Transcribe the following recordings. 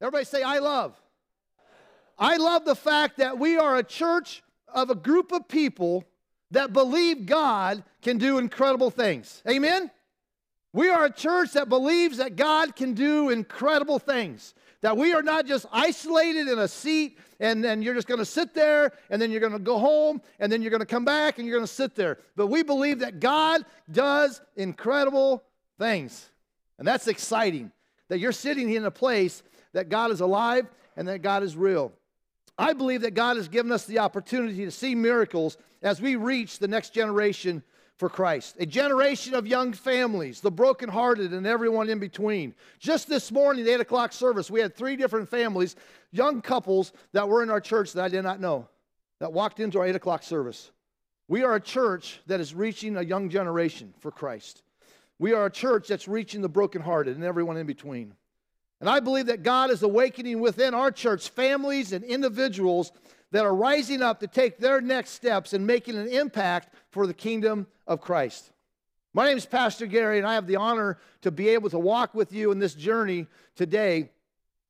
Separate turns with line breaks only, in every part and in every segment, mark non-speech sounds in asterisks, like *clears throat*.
Everybody say, I love. I love the fact that we are a church of a group of people that believe God can do incredible things. Amen? We are a church that believes that God can do incredible things. That we are not just isolated in a seat and then you're just going to sit there and then you're going to go home and then you're going to come back and you're going to sit there. But we believe that God does incredible things. And that's exciting that you're sitting in a place that God is alive and that God is real. I believe that God has given us the opportunity to see miracles as we reach the next generation for Christ. A generation of young families, the brokenhearted, and everyone in between. Just this morning, the 8 o'clock service, we had three different families, young couples that were in our church that I did not know, that walked into our 8 o'clock service. We are a church that is reaching a young generation for Christ. We are a church that's reaching the brokenhearted and everyone in between. And I believe that God is awakening within our church families and individuals that are rising up to take their next steps and making an impact for the kingdom of Christ. My name is Pastor Gary, and I have the honor to be able to walk with you in this journey today.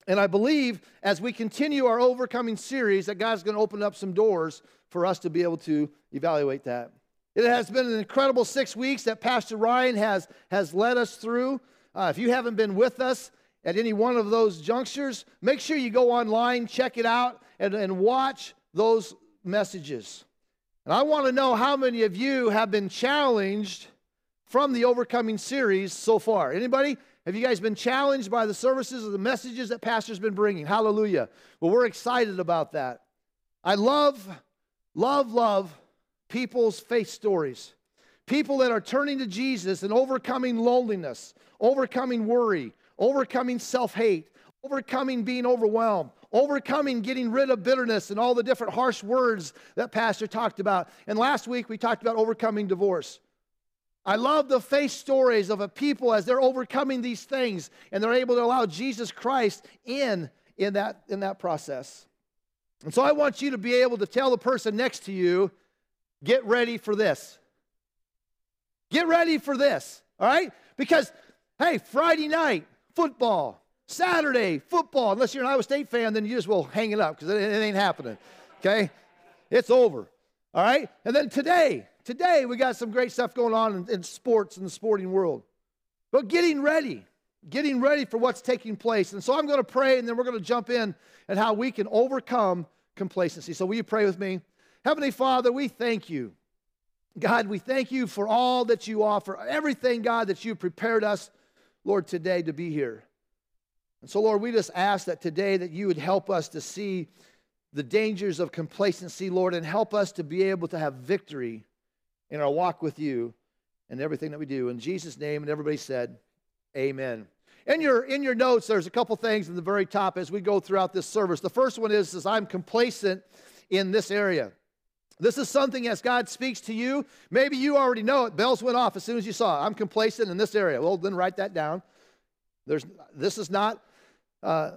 And I believe as we continue our overcoming series, that God's going to open up some doors for us to be able to evaluate that. It has been an incredible six weeks that Pastor Ryan has, has led us through. Uh, if you haven't been with us, at any one of those junctures, make sure you go online, check it out, and, and watch those messages. And I want to know how many of you have been challenged from the Overcoming series so far. Anybody? Have you guys been challenged by the services or the messages that Pastor's been bringing? Hallelujah. Well, we're excited about that. I love, love, love people's faith stories. People that are turning to Jesus and overcoming loneliness, overcoming worry, overcoming self hate, overcoming being overwhelmed, overcoming getting rid of bitterness and all the different harsh words that Pastor talked about. And last week we talked about overcoming divorce. I love the faith stories of a people as they're overcoming these things and they're able to allow Jesus Christ in in that in that process. And so I want you to be able to tell the person next to you, get ready for this. Get ready for this, all right? Because hey, Friday night, football. Saturday, football. Unless you're an Iowa State fan, then you just will hang it up because it, it ain't happening. Okay? It's over. All right? And then today, today we got some great stuff going on in, in sports in the sporting world. But getting ready, getting ready for what's taking place. And so I'm going to pray and then we're going to jump in and how we can overcome complacency. So will you pray with me? Heavenly Father, we thank you. God, we thank you for all that you offer, everything, God, that you prepared us Lord, today to be here. And so, Lord, we just ask that today that you would help us to see the dangers of complacency, Lord, and help us to be able to have victory in our walk with you and everything that we do. In Jesus' name, and everybody said, Amen. In your, in your notes, there's a couple things in the very top as we go throughout this service. The first one is, is I'm complacent in this area. This is something as God speaks to you. Maybe you already know it. Bells went off as soon as you saw it. I'm complacent in this area. Well, then write that down. There's, this is not, uh,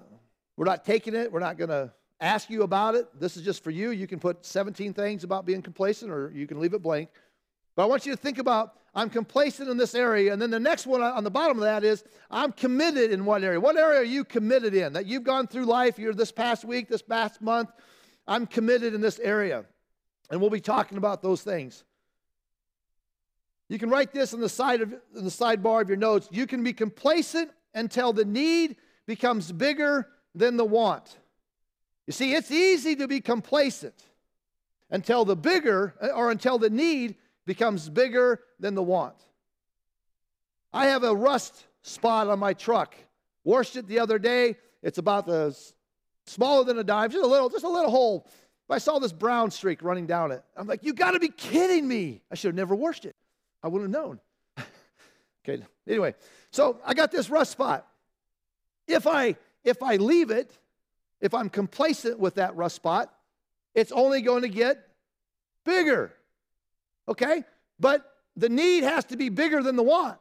we're not taking it. We're not going to ask you about it. This is just for you. You can put 17 things about being complacent or you can leave it blank. But I want you to think about I'm complacent in this area. And then the next one on the bottom of that is I'm committed in what area? What area are you committed in? That you've gone through life, you're this past week, this past month. I'm committed in this area. And we'll be talking about those things. You can write this on the side of in the sidebar of your notes. You can be complacent until the need becomes bigger than the want. You see, it's easy to be complacent until the bigger or until the need becomes bigger than the want. I have a rust spot on my truck. Washed it the other day. It's about the smaller than a dime, just a little, just a little hole I saw this brown streak running down it. I'm like, you got to be kidding me. I should have never washed it. I wouldn't have known. *laughs* okay, anyway, so I got this rust spot. If I if I leave it, if I'm complacent with that rust spot, it's only going to get bigger. Okay? But the need has to be bigger than the want.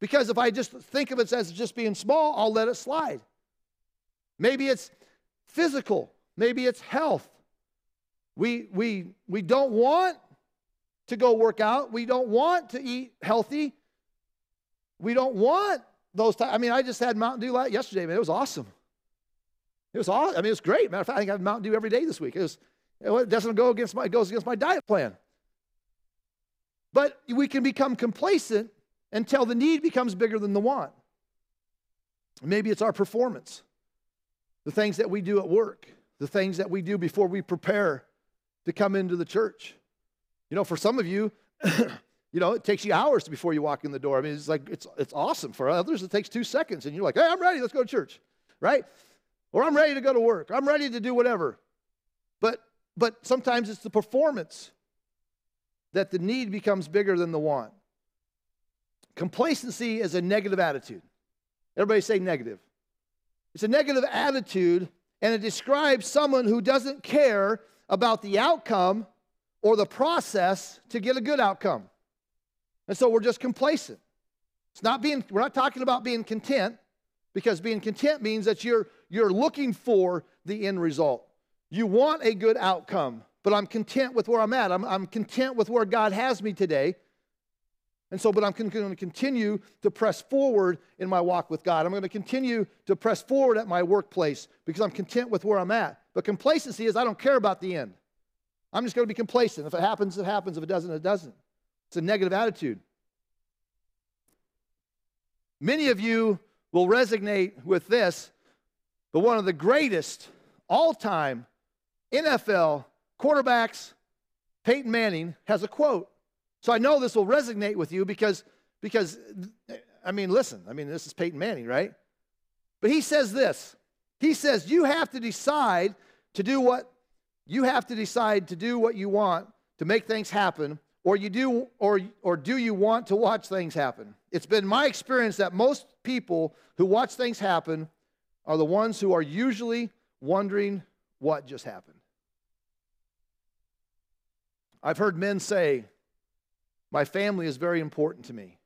Because if I just think of it as just being small, I'll let it slide. Maybe it's physical. Maybe it's health. We, we, we don't want to go work out. We don't want to eat healthy. We don't want those. I mean, I just had Mountain Dew yesterday, man. It was awesome. It was awesome. I mean, it was great. Matter of fact, I think I have Mountain Dew every day this week. It was, it doesn't go against my, it goes against my diet plan. But we can become complacent until the need becomes bigger than the want. Maybe it's our performance, the things that we do at work, the things that we do before we prepare to come into the church. You know, for some of you, *coughs* you know, it takes you hours before you walk in the door. I mean, it's like, it's, it's awesome. For others, it takes two seconds, and you're like, hey, I'm ready, let's go to church, right? Or I'm ready to go to work, I'm ready to do whatever. But, but sometimes it's the performance that the need becomes bigger than the want. Complacency is a negative attitude. Everybody say negative. It's a negative attitude, and it describes someone who doesn't care about the outcome or the process to get a good outcome. And so we're just complacent. It's not being, we're not talking about being content, because being content means that you're, you're looking for the end result. You want a good outcome, but I'm content with where I'm at. I'm, I'm content with where God has me today. And so, but I'm going to continue to press forward in my walk with God. I'm going to continue to press forward at my workplace because I'm content with where I'm at. But complacency is I don't care about the end. I'm just going to be complacent. If it happens, it happens. If it doesn't, it doesn't. It's a negative attitude. Many of you will resonate with this, but one of the greatest all time NFL quarterbacks, Peyton Manning, has a quote. So I know this will resonate with you because, because I mean, listen, I mean, this is Peyton Manning, right? But he says this He says, You have to decide to do what you have to decide to do what you want to make things happen, or you do, or, or do you want to watch things happen? It's been my experience that most people who watch things happen are the ones who are usually wondering what just happened. I've heard men say, my family is very important to me.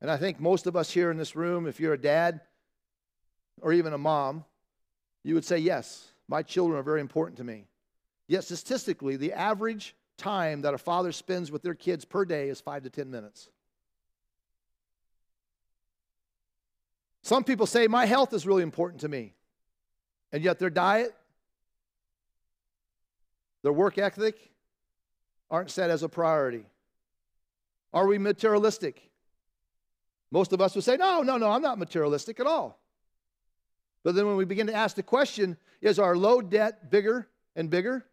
And I think most of us here in this room, if you're a dad or even a mom, you would say, Yes, my children are very important to me. Yet, statistically, the average time that a father spends with their kids per day is five to 10 minutes. Some people say, My health is really important to me. And yet, their diet, their work ethic, aren't set as a priority? Are we materialistic? Most of us would say, no, no, no, I'm not materialistic at all. But then when we begin to ask the question, is our low debt bigger and bigger?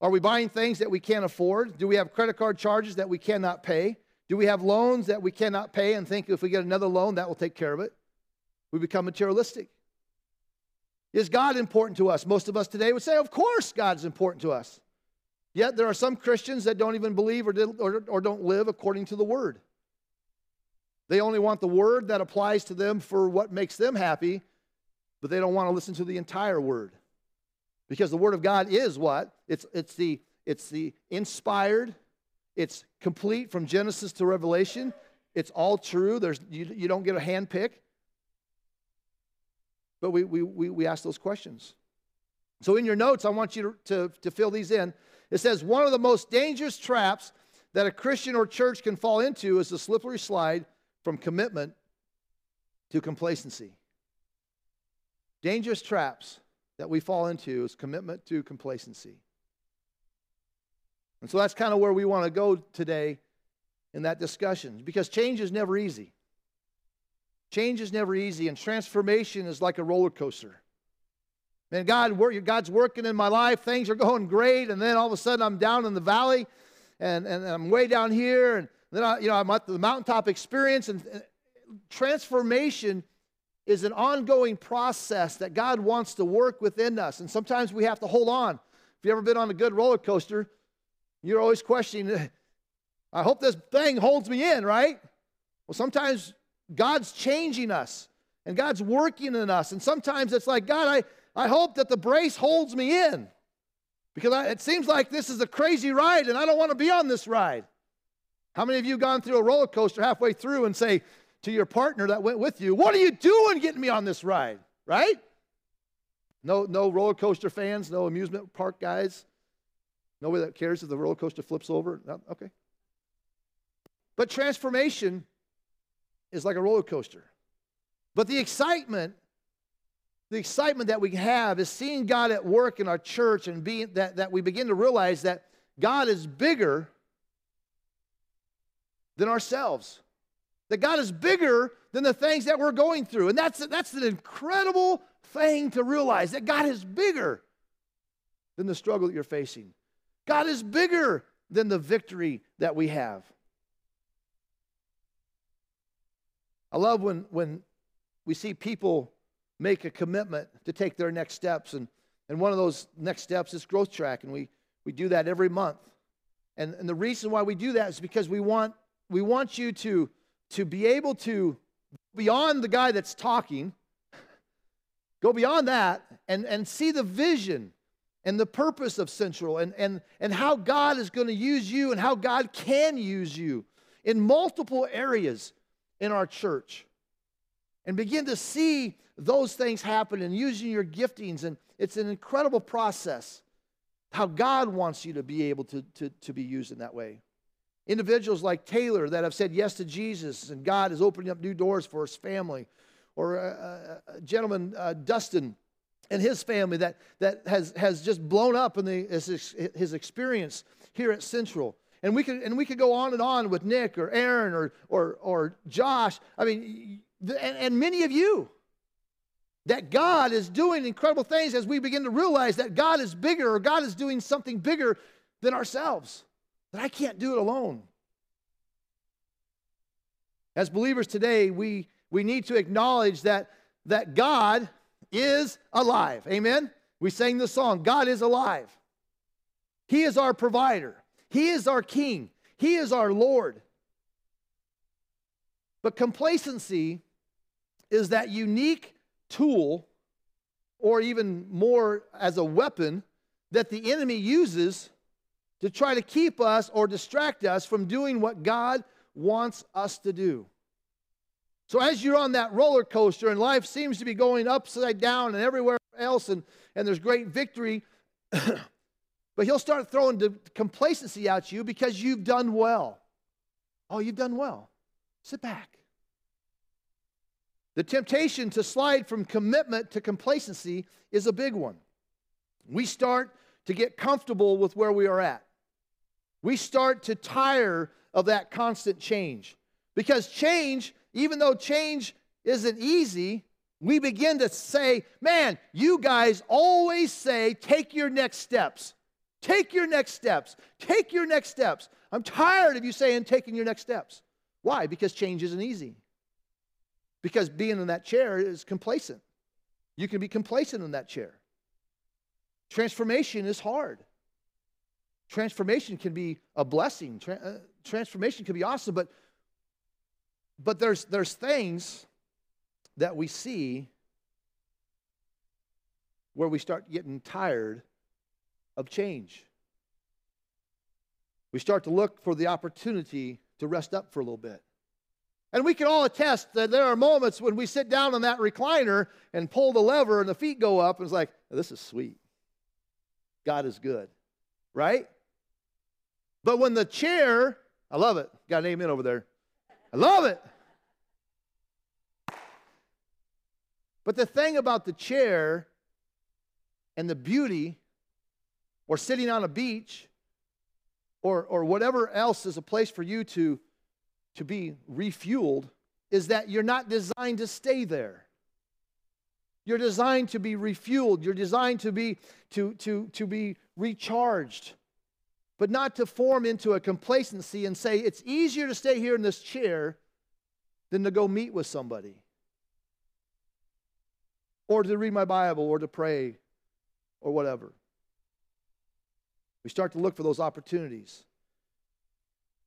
Are we buying things that we can't afford? Do we have credit card charges that we cannot pay? Do we have loans that we cannot pay and think if we get another loan, that will take care of it? We become materialistic. Is God important to us? Most of us today would say, Of course, God is important to us. Yet there are some Christians that don't even believe or, did, or, or don't live according to the Word. They only want the Word that applies to them for what makes them happy, but they don't want to listen to the entire Word. Because the Word of God is what? It's, it's, the, it's the inspired, it's complete from Genesis to Revelation. It's all true. There's, you, you don't get a hand pick. But we, we, we, we ask those questions. So in your notes, I want you to, to, to fill these in. It says one of the most dangerous traps that a Christian or church can fall into is the slippery slide from commitment to complacency. Dangerous traps that we fall into is commitment to complacency. And so that's kind of where we want to go today in that discussion because change is never easy. Change is never easy, and transformation is like a roller coaster. Man, God, God's working in my life. Things are going great. And then all of a sudden I'm down in the valley and, and I'm way down here. And then I, you know, I'm at the mountaintop experience. And, and transformation is an ongoing process that God wants to work within us. And sometimes we have to hold on. If you've ever been on a good roller coaster, you're always questioning, I hope this thing holds me in, right? Well, sometimes God's changing us and God's working in us. And sometimes it's like, God, I, I hope that the brace holds me in because I, it seems like this is a crazy ride and I don't want to be on this ride. How many of you gone through a roller coaster halfway through and say to your partner that went with you, What are you doing getting me on this ride? Right? No, no roller coaster fans, no amusement park guys. Nobody that cares if the roller coaster flips over. No? Okay. But transformation is like a roller coaster. But the excitement the excitement that we have is seeing God at work in our church and being that, that we begin to realize that God is bigger than ourselves. That God is bigger than the things that we're going through. And that's, that's an incredible thing to realize that God is bigger than the struggle that you're facing. God is bigger than the victory that we have. I love when, when we see people make a commitment to take their next steps. And, and one of those next steps is growth track. And we, we do that every month. And, and the reason why we do that is because we want, we want you to, to be able to, beyond the guy that's talking, go beyond that and, and see the vision and the purpose of Central and, and, and how God is going to use you and how God can use you in multiple areas in our church. And begin to see those things happen and using your giftings. And it's an incredible process how God wants you to be able to, to, to be used in that way. Individuals like Taylor that have said yes to Jesus and God is opening up new doors for his family. Or a, a, a gentleman, uh, Dustin, and his family that, that has, has just blown up in the, his, his experience here at Central. And we could, and we could go on and on with Nick or Aaron or, or, or Josh. I mean, and, and many of you that God is doing incredible things as we begin to realize that God is bigger or God is doing something bigger than ourselves, that I can't do it alone. As believers today, we, we need to acknowledge that, that God is alive. Amen? We sang the song, God is alive. He is our provider, He is our King, He is our Lord. But complacency is that unique tool, or even more as a weapon, that the enemy uses to try to keep us or distract us from doing what God wants us to do. So, as you're on that roller coaster and life seems to be going upside down and everywhere else, and, and there's great victory, *coughs* but he'll start throwing complacency at you because you've done well. Oh, you've done well. Sit back. The temptation to slide from commitment to complacency is a big one. We start to get comfortable with where we are at. We start to tire of that constant change. Because change, even though change isn't easy, we begin to say, man, you guys always say, take your next steps. Take your next steps. Take your next steps. I'm tired of you saying, taking your next steps. Why? Because change isn't easy. Because being in that chair is complacent. You can be complacent in that chair. Transformation is hard. Transformation can be a blessing. Uh, transformation can be awesome, but but there's there's things that we see where we start getting tired of change. We start to look for the opportunity to rest up for a little bit. And we can all attest that there are moments when we sit down on that recliner and pull the lever and the feet go up, and it's like, this is sweet. God is good, right? But when the chair, I love it. Got an amen over there. I love it. But the thing about the chair and the beauty, or sitting on a beach, or, or whatever else is a place for you to to be refueled is that you're not designed to stay there. You're designed to be refueled. You're designed to be to, to, to be recharged, but not to form into a complacency and say, it's easier to stay here in this chair than to go meet with somebody. Or to read my Bible or to pray or whatever. We start to look for those opportunities.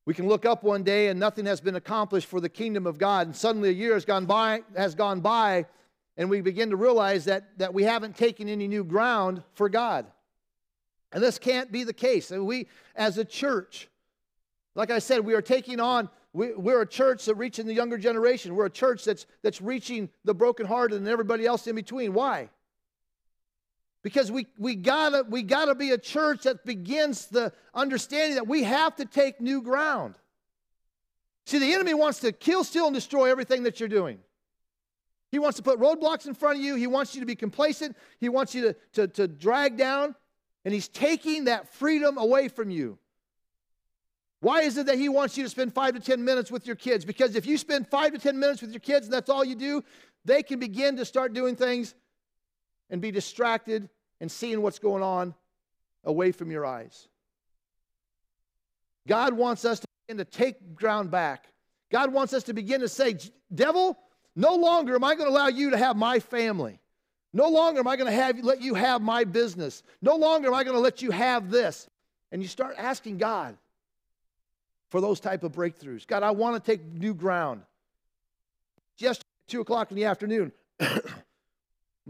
We can look up one day and nothing has been accomplished for the kingdom of God, and suddenly a year has gone by, has gone by, and we begin to realize that, that we haven't taken any new ground for God. And this can't be the case. And we, as a church, like I said, we are taking on, we, we're a church that reaching the younger generation. We're a church that's, that's reaching the brokenhearted and everybody else in between. Why? Because we, we, gotta, we gotta be a church that begins the understanding that we have to take new ground. See, the enemy wants to kill, steal, and destroy everything that you're doing. He wants to put roadblocks in front of you. He wants you to be complacent. He wants you to, to, to drag down. And he's taking that freedom away from you. Why is it that he wants you to spend five to 10 minutes with your kids? Because if you spend five to 10 minutes with your kids and that's all you do, they can begin to start doing things and be distracted and seeing what's going on away from your eyes. God wants us to begin to take ground back. God wants us to begin to say, Devil, no longer am I going to allow you to have my family. No longer am I going to have, let you have my business. No longer am I going to let you have this. And you start asking God for those type of breakthroughs. God, I want to take new ground. Just 2 o'clock in the afternoon,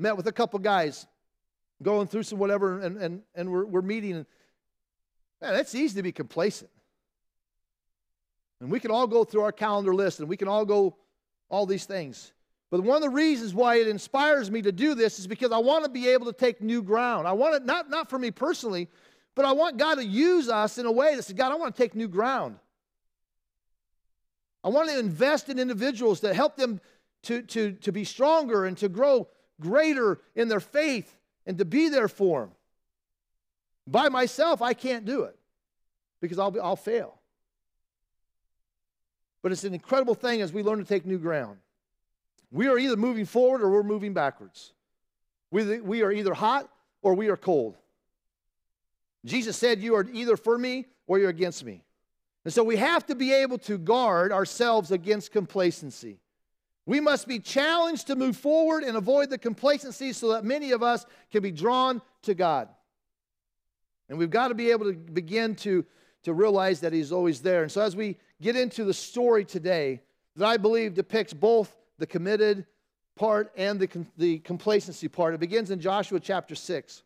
met with a couple guys going through some whatever, and, and, and we're, we're meeting. And, man, it's easy to be complacent. And we can all go through our calendar list and we can all go all these things. But one of the reasons why it inspires me to do this is because I want to be able to take new ground. I want it not, not for me personally, but I want God to use us in a way that says, God, I want to take new ground. I want to invest in individuals that help them to, to, to be stronger and to grow greater in their faith and to be there for them. By myself, I can't do it because I'll, be, I'll fail. But it's an incredible thing as we learn to take new ground. We are either moving forward or we're moving backwards. We, we are either hot or we are cold. Jesus said, You are either for me or you're against me. And so we have to be able to guard ourselves against complacency. We must be challenged to move forward and avoid the complacency so that many of us can be drawn to God. And we've got to be able to begin to, to realize that He's always there. And so as we get into the story today, that I believe depicts both the committed part and the, the complacency part. It begins in Joshua chapter 6.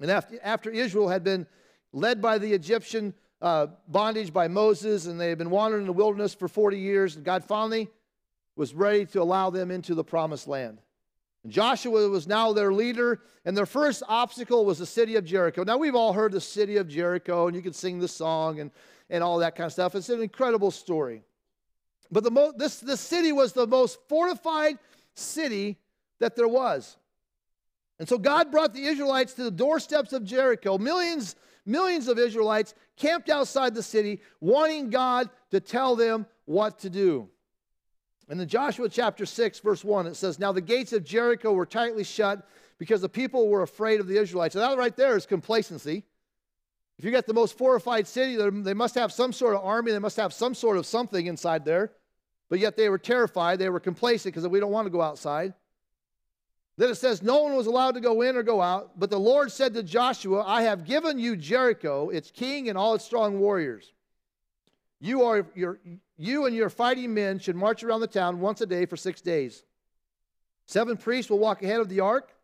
And after, after Israel had been led by the Egyptian uh, bondage by Moses, and they had been wandering in the wilderness for 40 years, and God finally was ready to allow them into the promised land. And Joshua was now their leader, and their first obstacle was the city of Jericho. Now, we've all heard the city of Jericho, and you can sing the song and, and all that kind of stuff. It's an incredible story. But the mo- this, this city was the most fortified city that there was. And so God brought the Israelites to the doorsteps of Jericho. Millions, millions of Israelites camped outside the city, wanting God to tell them what to do. And in Joshua chapter 6, verse 1, it says, Now the gates of Jericho were tightly shut because the people were afraid of the Israelites. And that right there is complacency. If you got the most fortified city, they must have some sort of army, they must have some sort of something inside there. But yet they were terrified, they were complacent because we don't want to go outside. Then it says, No one was allowed to go in or go out, but the Lord said to Joshua, I have given you Jericho, its king, and all its strong warriors. You, are your, you and your fighting men should march around the town once a day for six days. Seven priests will walk ahead of the ark,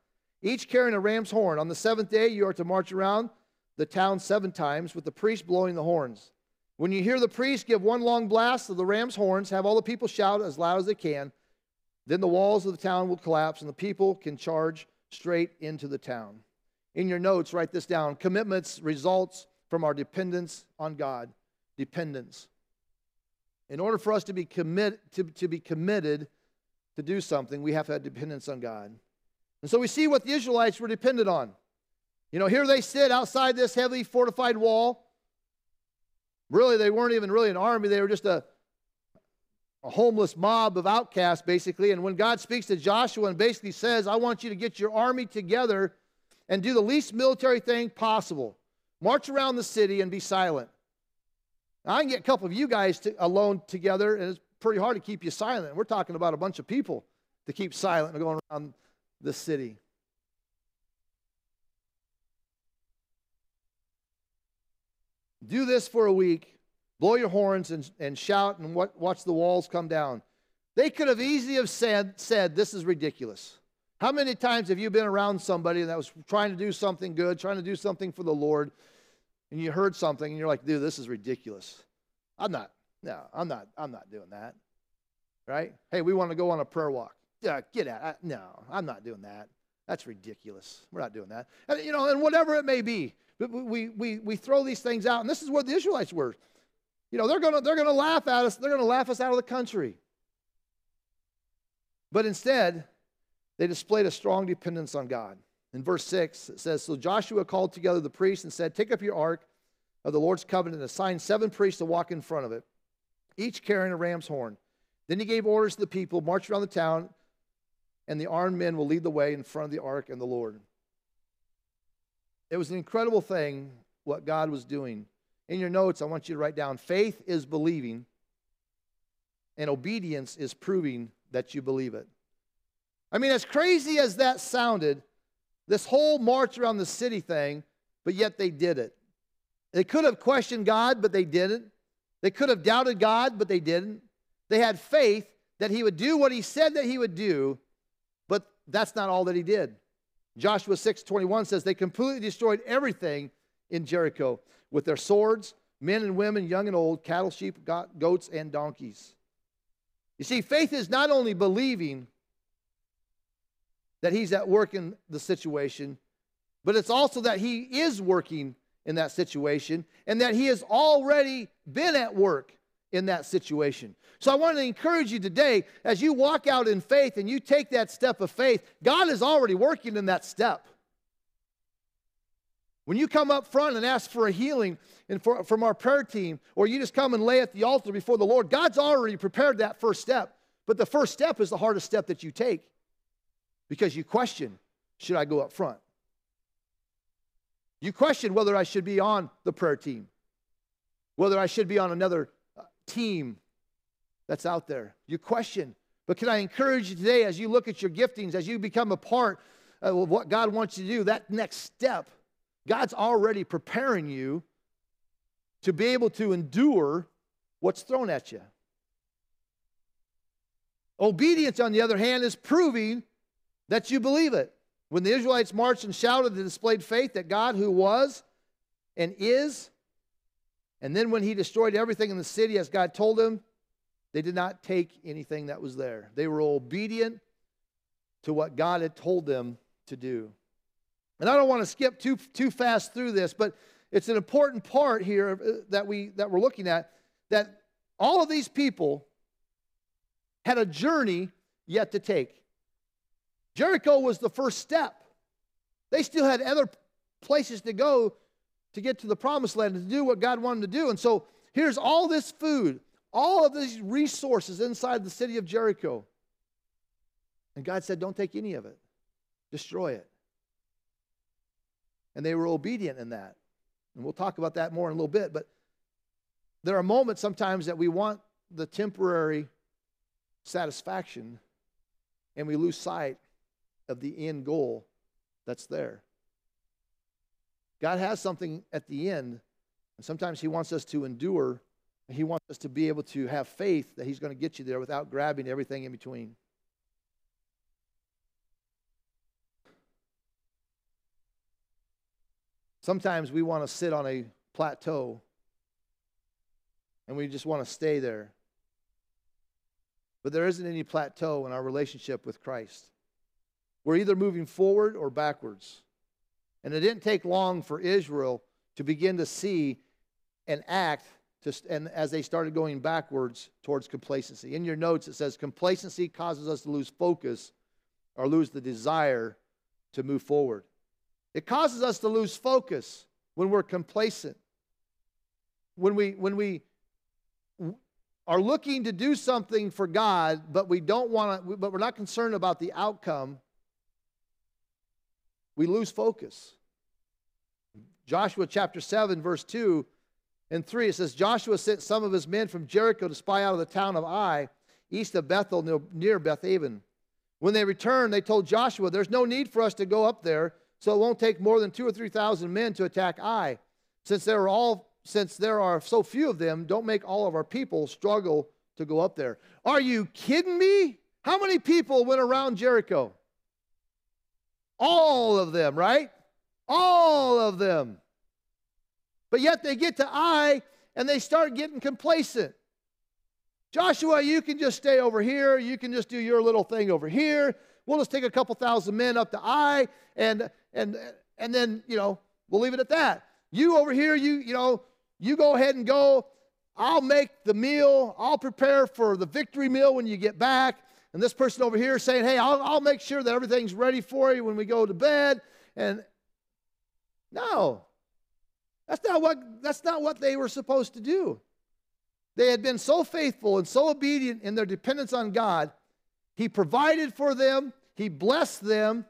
each carrying a ram's horn. On the seventh day, you are to march around the town seven times, with the priest blowing the horns. When you hear the priest give one long blast of the ram's horns, have all the people shout as loud as they can. Then the walls of the town will collapse, and the people can charge straight into the town. In your notes, write this down commitments results from our dependence on God dependence. In order for us to be, commit, to, to be committed to do something, we have to have dependence on God. And so we see what the Israelites were dependent on. You know, here they sit outside this heavily fortified wall. Really, they weren't even really an army, they were just a, a homeless mob of outcasts, basically. And when God speaks to Joshua and basically says, I want you to get your army together and do the least military thing possible march around the city and be silent. I can get a couple of you guys to, alone together, and it's pretty hard to keep you silent. We're talking about a bunch of people to keep silent and going around the city. Do this for a week. Blow your horns and, and shout and watch the walls come down. They could have easily have said, said, This is ridiculous. How many times have you been around somebody that was trying to do something good, trying to do something for the Lord, and you heard something and you're like, dude, this is ridiculous. I'm not, no, I'm not, I'm not doing that. Right? Hey, we want to go on a prayer walk. Yeah, get out. I, no, I'm not doing that. That's ridiculous. We're not doing that. And, you know, and whatever it may be, we, we, we throw these things out. And this is what the Israelites were. You know, they're going to they're gonna laugh at us. They're going to laugh us out of the country. But instead, they displayed a strong dependence on God. In verse 6, it says So Joshua called together the priests and said, Take up your ark of the Lord's covenant and assign seven priests to walk in front of it, each carrying a ram's horn. Then he gave orders to the people, march around the town, and the armed men will lead the way in front of the ark and the Lord. It was an incredible thing what God was doing. In your notes, I want you to write down faith is believing, and obedience is proving that you believe it. I mean, as crazy as that sounded, this whole march around the city thing, but yet they did it. They could have questioned God, but they didn't. They could have doubted God, but they didn't. They had faith that He would do what He said that He would do, but that's not all that He did. Joshua 6 21 says, They completely destroyed everything in Jericho with their swords, men and women, young and old, cattle, sheep, goats, and donkeys. You see, faith is not only believing that He's at work in the situation, but it's also that He is working in that situation and that He has already been at work in that situation. So I want to encourage you today as you walk out in faith and you take that step of faith, God is already working in that step. When you come up front and ask for a healing and for, from our prayer team, or you just come and lay at the altar before the Lord, God's already prepared that first step. But the first step is the hardest step that you take because you question should I go up front? You question whether I should be on the prayer team, whether I should be on another uh, team that's out there. You question. But can I encourage you today as you look at your giftings, as you become a part of what God wants you to do, that next step, God's already preparing you to be able to endure what's thrown at you. Obedience, on the other hand, is proving that you believe it. When the Israelites marched and shouted, they displayed faith that God, who was and is, and then when he destroyed everything in the city as God told them, they did not take anything that was there. They were obedient to what God had told them to do. And I don't want to skip too, too fast through this, but it's an important part here uh, that, we, that we're looking at that all of these people had a journey yet to take. Jericho was the first step. They still had other places to go to get to the promised land and to do what God wanted to do. And so here's all this food, all of these resources inside the city of Jericho. And God said, Don't take any of it, destroy it. And they were obedient in that. And we'll talk about that more in a little bit. But there are moments sometimes that we want the temporary satisfaction and we lose sight of the end goal that's there. God has something at the end, and sometimes He wants us to endure. He wants us to be able to have faith that He's going to get you there without grabbing everything in between. Sometimes we want to sit on a plateau and we just want to stay there. But there isn't any plateau in our relationship with Christ. We're either moving forward or backwards. And it didn't take long for Israel to begin to see and act to, and as they started going backwards towards complacency. In your notes, it says complacency causes us to lose focus or lose the desire to move forward. It causes us to lose focus when we're complacent. When we, when we are looking to do something for God, but we don't want to, but we're not concerned about the outcome, we lose focus. Joshua chapter 7, verse 2 and 3, it says, Joshua sent some of his men from Jericho to spy out of the town of Ai, east of Bethel, near Bethaven. When they returned, they told Joshua, There's no need for us to go up there, so it won't take more than two or three thousand men to attack Ai. Since there are all since there are so few of them, don't make all of our people struggle to go up there. Are you kidding me? How many people went around Jericho? All of them, right? All of them. But yet they get to Ai and they start getting complacent. Joshua, you can just stay over here. You can just do your little thing over here. We'll just take a couple thousand men up to Ai and and and then, you know, we'll leave it at that. You over here, you you know, you go ahead and go. I'll make the meal. I'll prepare for the victory meal when you get back. And this person over here saying, Hey, I'll, I'll make sure that everything's ready for you when we go to bed. And no, that's not what, that's not what they were supposed to do. They had been so faithful and so obedient in their dependence on God. He provided for them, He blessed them,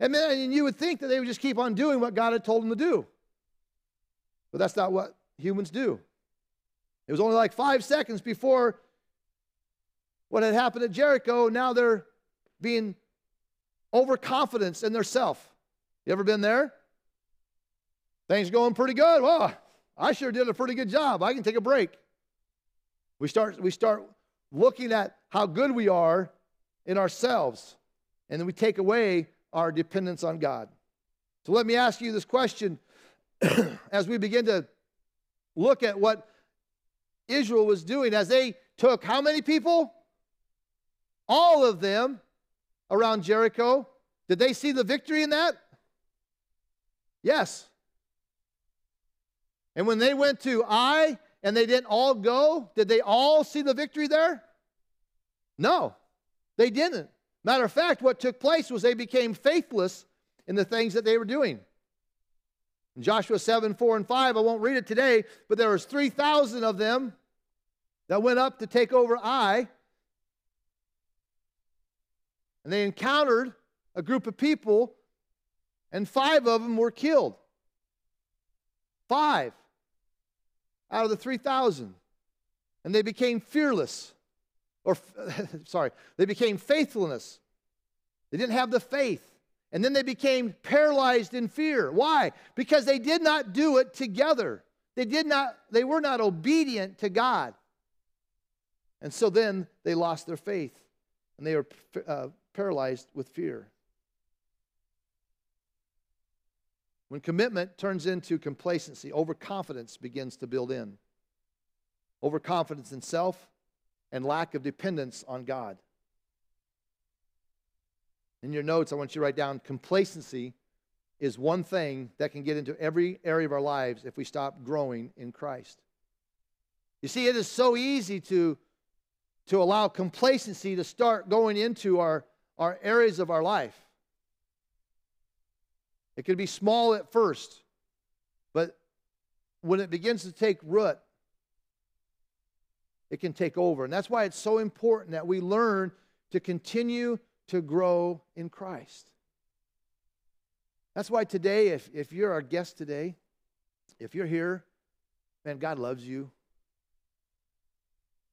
and then you would think that they would just keep on doing what God had told them to do. But that's not what humans do. It was only like five seconds before what had happened at Jericho. Now they're being overconfident in their self. You ever been there? Things going pretty good. Well, I sure did a pretty good job. I can take a break. We start, we start looking at how good we are in ourselves, and then we take away our dependence on God. So let me ask you this question *clears throat* as we begin to look at what Israel was doing as they took how many people? All of them around Jericho. Did they see the victory in that? Yes. And when they went to Ai and they didn't all go, did they all see the victory there? No, they didn't. Matter of fact, what took place was they became faithless in the things that they were doing. In Joshua 7, 4, and 5, I won't read it today, but there was 3,000 of them that went up to take over Ai. And they encountered a group of people, and five of them were killed. Five out of the 3,000. And they became fearless. Or, *laughs* sorry, they became faithfulness. They didn't have the faith. And then they became paralyzed in fear. Why? Because they did not do it together. They did not, they were not obedient to God. And so then they lost their faith and they were uh, paralyzed with fear. When commitment turns into complacency, overconfidence begins to build in. Overconfidence in self and lack of dependence on God. In your notes, I want you to write down complacency is one thing that can get into every area of our lives if we stop growing in Christ. You see, it is so easy to, to allow complacency to start going into our, our areas of our life. It can be small at first, but when it begins to take root, it can take over. And that's why it's so important that we learn to continue to grow in Christ. That's why today, if, if you're our guest today, if you're here, man, God loves you.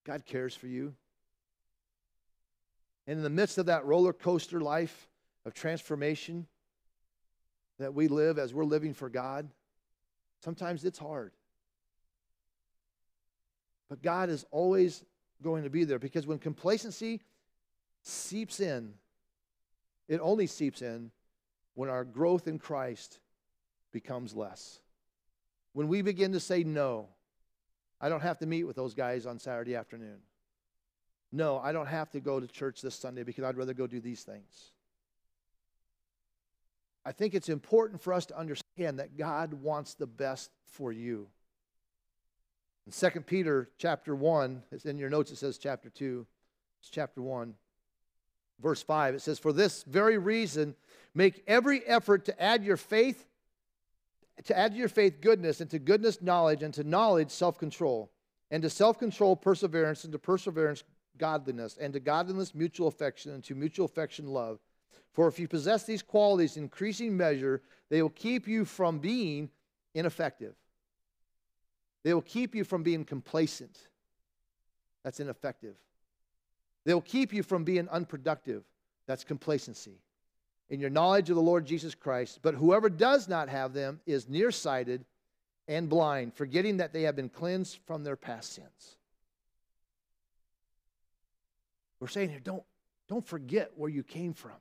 God cares for you. And in the midst of that roller coaster life of transformation, that we live as we're living for God, sometimes it's hard. But God is always going to be there because when complacency seeps in, it only seeps in when our growth in Christ becomes less. When we begin to say, no, I don't have to meet with those guys on Saturday afternoon. No, I don't have to go to church this Sunday because I'd rather go do these things. I think it's important for us to understand that God wants the best for you. In 2 Peter chapter 1, it's in your notes, it says chapter 2. It's chapter 1, verse 5. It says, For this very reason, make every effort to add your faith, to add to your faith goodness, and to goodness knowledge, and to knowledge self-control, and to self-control perseverance, and to perseverance godliness, and to godliness mutual affection, and to mutual affection love. For if you possess these qualities in increasing measure, they will keep you from being ineffective. They will keep you from being complacent. That's ineffective. They will keep you from being unproductive. That's complacency. In your knowledge of the Lord Jesus Christ, but whoever does not have them is nearsighted and blind, forgetting that they have been cleansed from their past sins. We're saying here, don't, don't forget where you came from.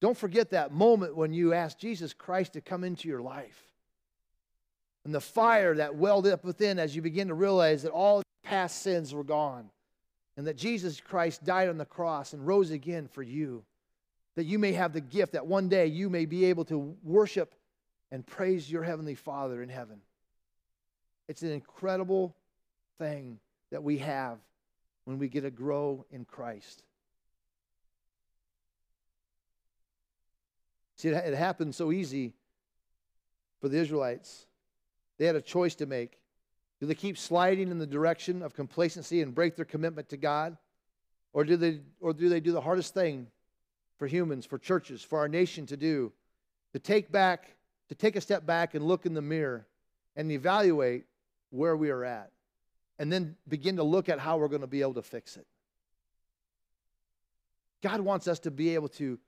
Don't forget that moment when you asked Jesus Christ to come into your life. And the fire that welled up within as you begin to realize that all past sins were gone. And that Jesus Christ died on the cross and rose again for you. That you may have the gift that one day you may be able to worship and praise your Heavenly Father in heaven. It's an incredible thing that we have when we get to grow in Christ. See, it, it happened so easy for the Israelites. They had a choice to make. Do they keep sliding in the direction of complacency and break their commitment to God? Or do they, or do, they do the hardest thing for humans, for churches, for our nation to do? To take back, to take a step back and look in the mirror and evaluate where we are at. And then begin to look at how we're going to be able to fix it. God wants us to be able to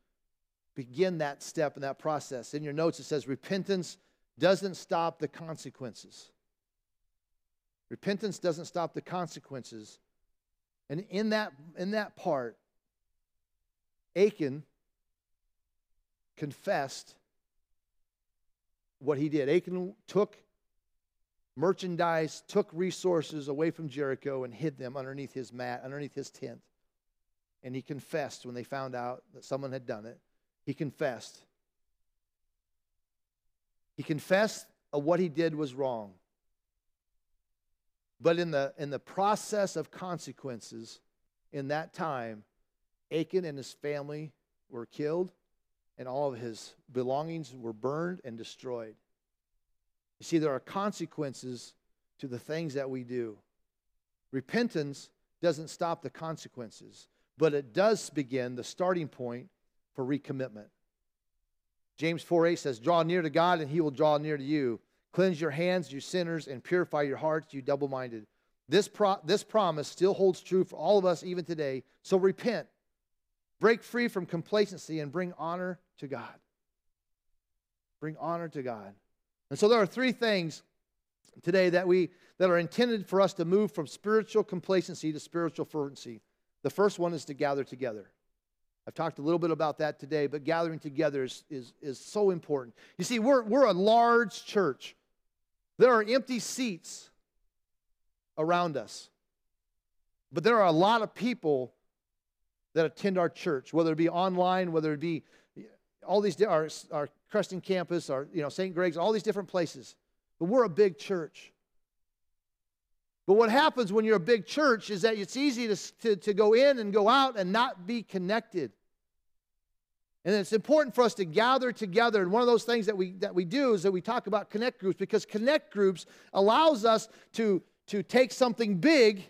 begin that step in that process. In your notes, it says repentance doesn't stop the consequences. Repentance doesn't stop the consequences. And in that, in that part, Achan confessed what he did. Achan took merchandise, took resources away from Jericho and hid them underneath his mat, underneath his tent. And he confessed when they found out that someone had done it. He confessed. He confessed what he did was wrong. But in the, in the process of consequences, in that time, Achan and his family were killed, and all of his belongings were burned and destroyed. You see, there are consequences to the things that we do. Repentance doesn't stop the consequences, but it does begin the starting point for recommitment. James 4 8 says, Draw near to God, and he will draw near to you. Cleanse your hands, you sinners, and purify your hearts, you double minded. This, pro- this promise still holds true for all of us even today. So repent, break free from complacency, and bring honor to God. Bring honor to God. And so there are three things today that we that are intended for us to move from spiritual complacency to spiritual fervency. The first one is to gather together. I've talked a little bit about that today, but gathering together is, is, is so important. You see, we're, we're a large church. There are empty seats around us. But there are a lot of people that attend our church, whether it be online, whether it be all these our, our Creston campus, our you know St. Greg's, all these different places. But we're a big church. But what happens when you're a big church is that it's easy to, to, to go in and go out and not be connected. And it's important for us to gather together. And one of those things that we, that we do is that we talk about connect groups because connect groups allows us to, to take something big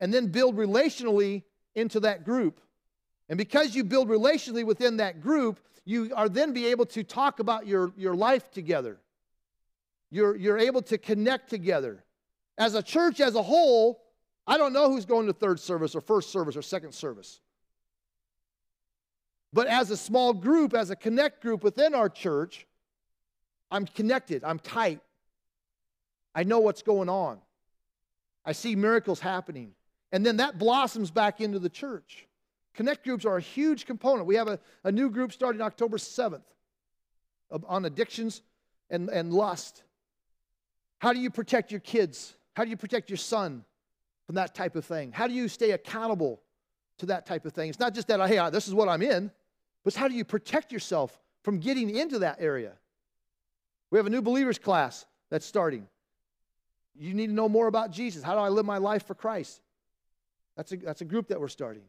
and then build relationally into that group. And because you build relationally within that group, you are then be able to talk about your, your life together. You're, you're able to connect together. As a church as a whole, I don't know who's going to third service or first service or second service. But as a small group, as a connect group within our church, I'm connected, I'm tight. I know what's going on. I see miracles happening. And then that blossoms back into the church. Connect groups are a huge component. We have a, a new group starting October 7th on addictions and, and lust. How do you protect your kids? How do you protect your son from that type of thing? How do you stay accountable to that type of thing? It's not just that, hey, this is what I'm in. But how do you protect yourself from getting into that area? We have a new believers class that's starting. You need to know more about Jesus. How do I live my life for Christ? That's a, that's a group that we're starting.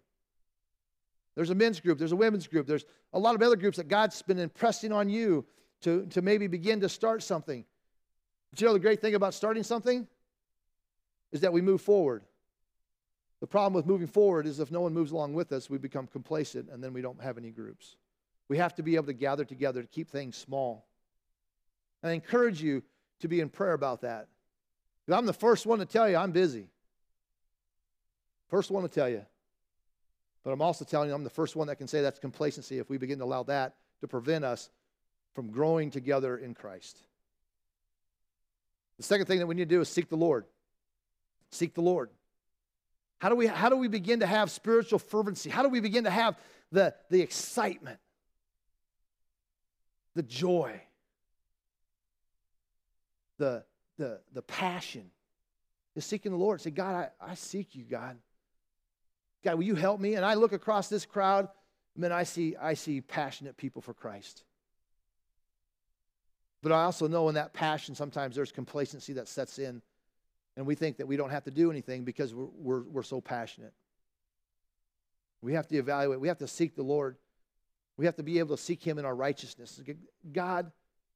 There's a men's group, there's a women's group, there's a lot of other groups that God's been impressing on you to, to maybe begin to start something. But you know the great thing about starting something is that we move forward. The problem with moving forward is if no one moves along with us, we become complacent and then we don't have any groups. We have to be able to gather together to keep things small. And I encourage you to be in prayer about that. I'm the first one to tell you I'm busy. First one to tell you. But I'm also telling you I'm the first one that can say that's complacency if we begin to allow that to prevent us from growing together in Christ. The second thing that we need to do is seek the Lord. Seek the Lord. How do we, how do we begin to have spiritual fervency? How do we begin to have the, the excitement, the joy, the, the, the passion? Is seeking the Lord. Say, God, I, I seek you, God. God, will you help me? And I look across this crowd, and then I see, I see passionate people for Christ. But I also know in that passion, sometimes there's complacency that sets in and we think that we don't have to do anything because we're, we're, we're so passionate. We have to evaluate, we have to seek the Lord. We have to be able to seek him in our righteousness. God,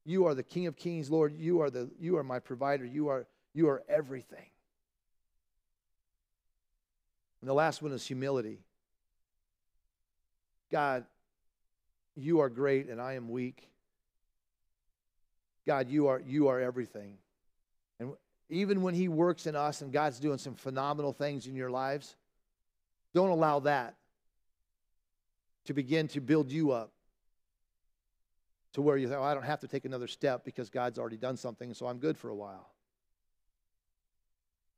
you are the King of Kings, Lord. You are the you are my provider. You are you are everything. And the last one is humility. God, you are great and I am weak. God, you are you are everything. And even when he works in us and God's doing some phenomenal things in your lives, don't allow that to begin to build you up to where you think, oh, I don't have to take another step because God's already done something, so I'm good for a while.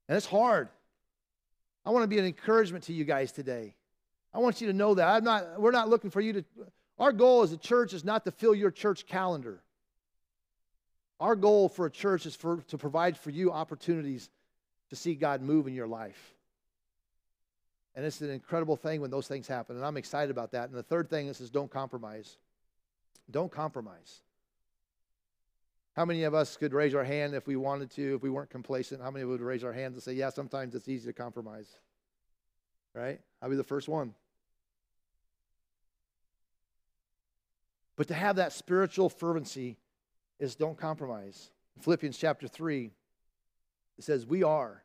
And it's hard. I want to be an encouragement to you guys today. I want you to know that. I'm not, we're not looking for you to, our goal as a church is not to fill your church calendar. Our goal for a church is for, to provide for you opportunities to see God move in your life. And it's an incredible thing when those things happen. And I'm excited about that. And the third thing is, is don't compromise. Don't compromise. How many of us could raise our hand if we wanted to, if we weren't complacent? How many would raise our hands and say, yeah, sometimes it's easy to compromise? Right? I'll be the first one. But to have that spiritual fervency is don't compromise. Philippians chapter 3, it says, We are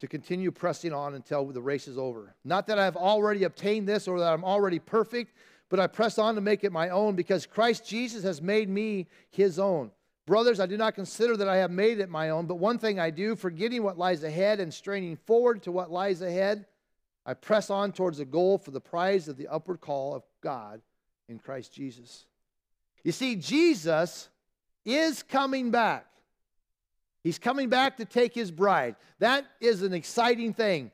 to continue pressing on until the race is over. Not that I've already obtained this or that I'm already perfect, but I press on to make it my own because Christ Jesus has made me his own. Brothers, I do not consider that I have made it my own, but one thing I do, forgetting what lies ahead and straining forward to what lies ahead, I press on towards the goal for the prize of the upward call of God in Christ Jesus. You see, Jesus is coming back. He's coming back to take his bride. That is an exciting thing.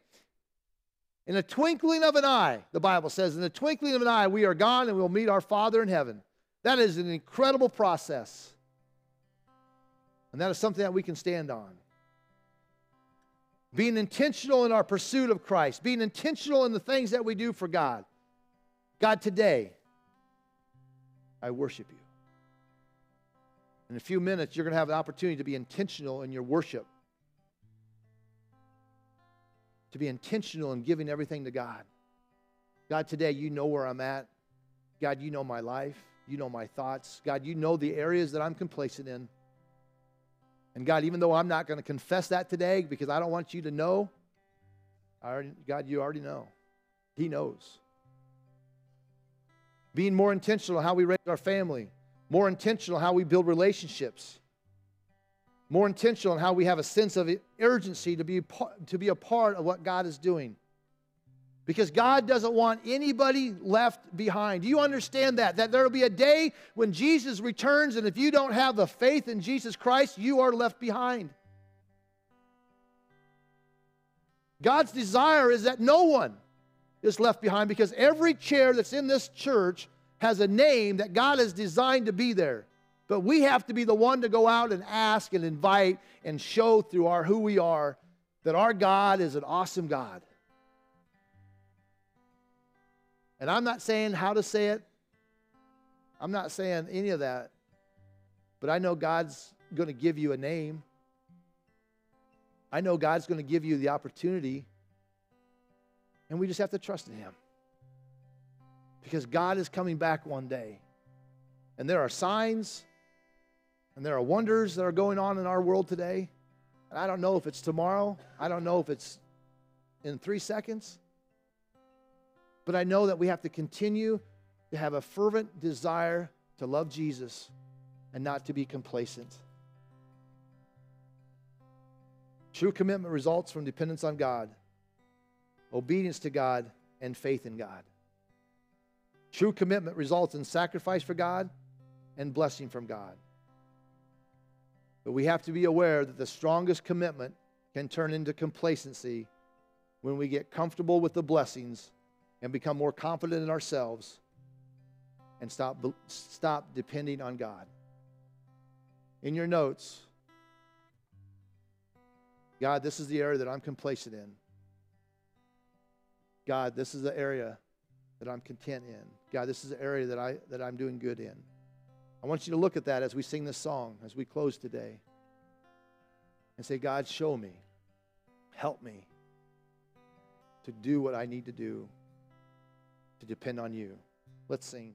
In a twinkling of an eye, the Bible says, in the twinkling of an eye, we are gone and we'll meet our Father in heaven. That is an incredible process. And that is something that we can stand on. Being intentional in our pursuit of Christ, being intentional in the things that we do for God. God, today, I worship you. In a few minutes, you're going to have an opportunity to be intentional in your worship, to be intentional in giving everything to God. God, today you know where I'm at. God, you know my life. You know my thoughts. God, you know the areas that I'm complacent in. And God, even though I'm not going to confess that today because I don't want you to know, already, God, you already know. He knows. Being more intentional how we raise our family, more intentional how we build relationships, more intentional in how we have a sense of urgency to be, to be a part of what God is doing. Because God doesn't want anybody left behind. Do you understand that? That there will be a day when Jesus returns, and if you don't have the faith in Jesus Christ, you are left behind. God's desire is that no one is left behind because every chair that's in this church has a name that God has designed to be there. But we have to be the one to go out and ask and invite and show through our who we are that our God is an awesome God. And I'm not saying how to say it. I'm not saying any of that. But I know God's going to give you a name. I know God's going to give you the opportunity. And we just have to trust in Him because God is coming back one day. And there are signs and there are wonders that are going on in our world today. And I don't know if it's tomorrow, I don't know if it's in three seconds. But I know that we have to continue to have a fervent desire to love Jesus and not to be complacent. True commitment results from dependence on God, obedience to God, and faith in God. True commitment results in sacrifice for God and blessing from God. But we have to be aware that the strongest commitment can turn into complacency when we get comfortable with the blessings and become more confident in ourselves and stop, stop depending on God. In your notes, God, this is the area that I'm complacent in. God, this is the area that I'm content in. God, this is the area that, I, that I'm doing good in. I want you to look at that as we sing this song, as we close today, and say, God, show me, help me to do what I need to do to depend on you. Let's sing.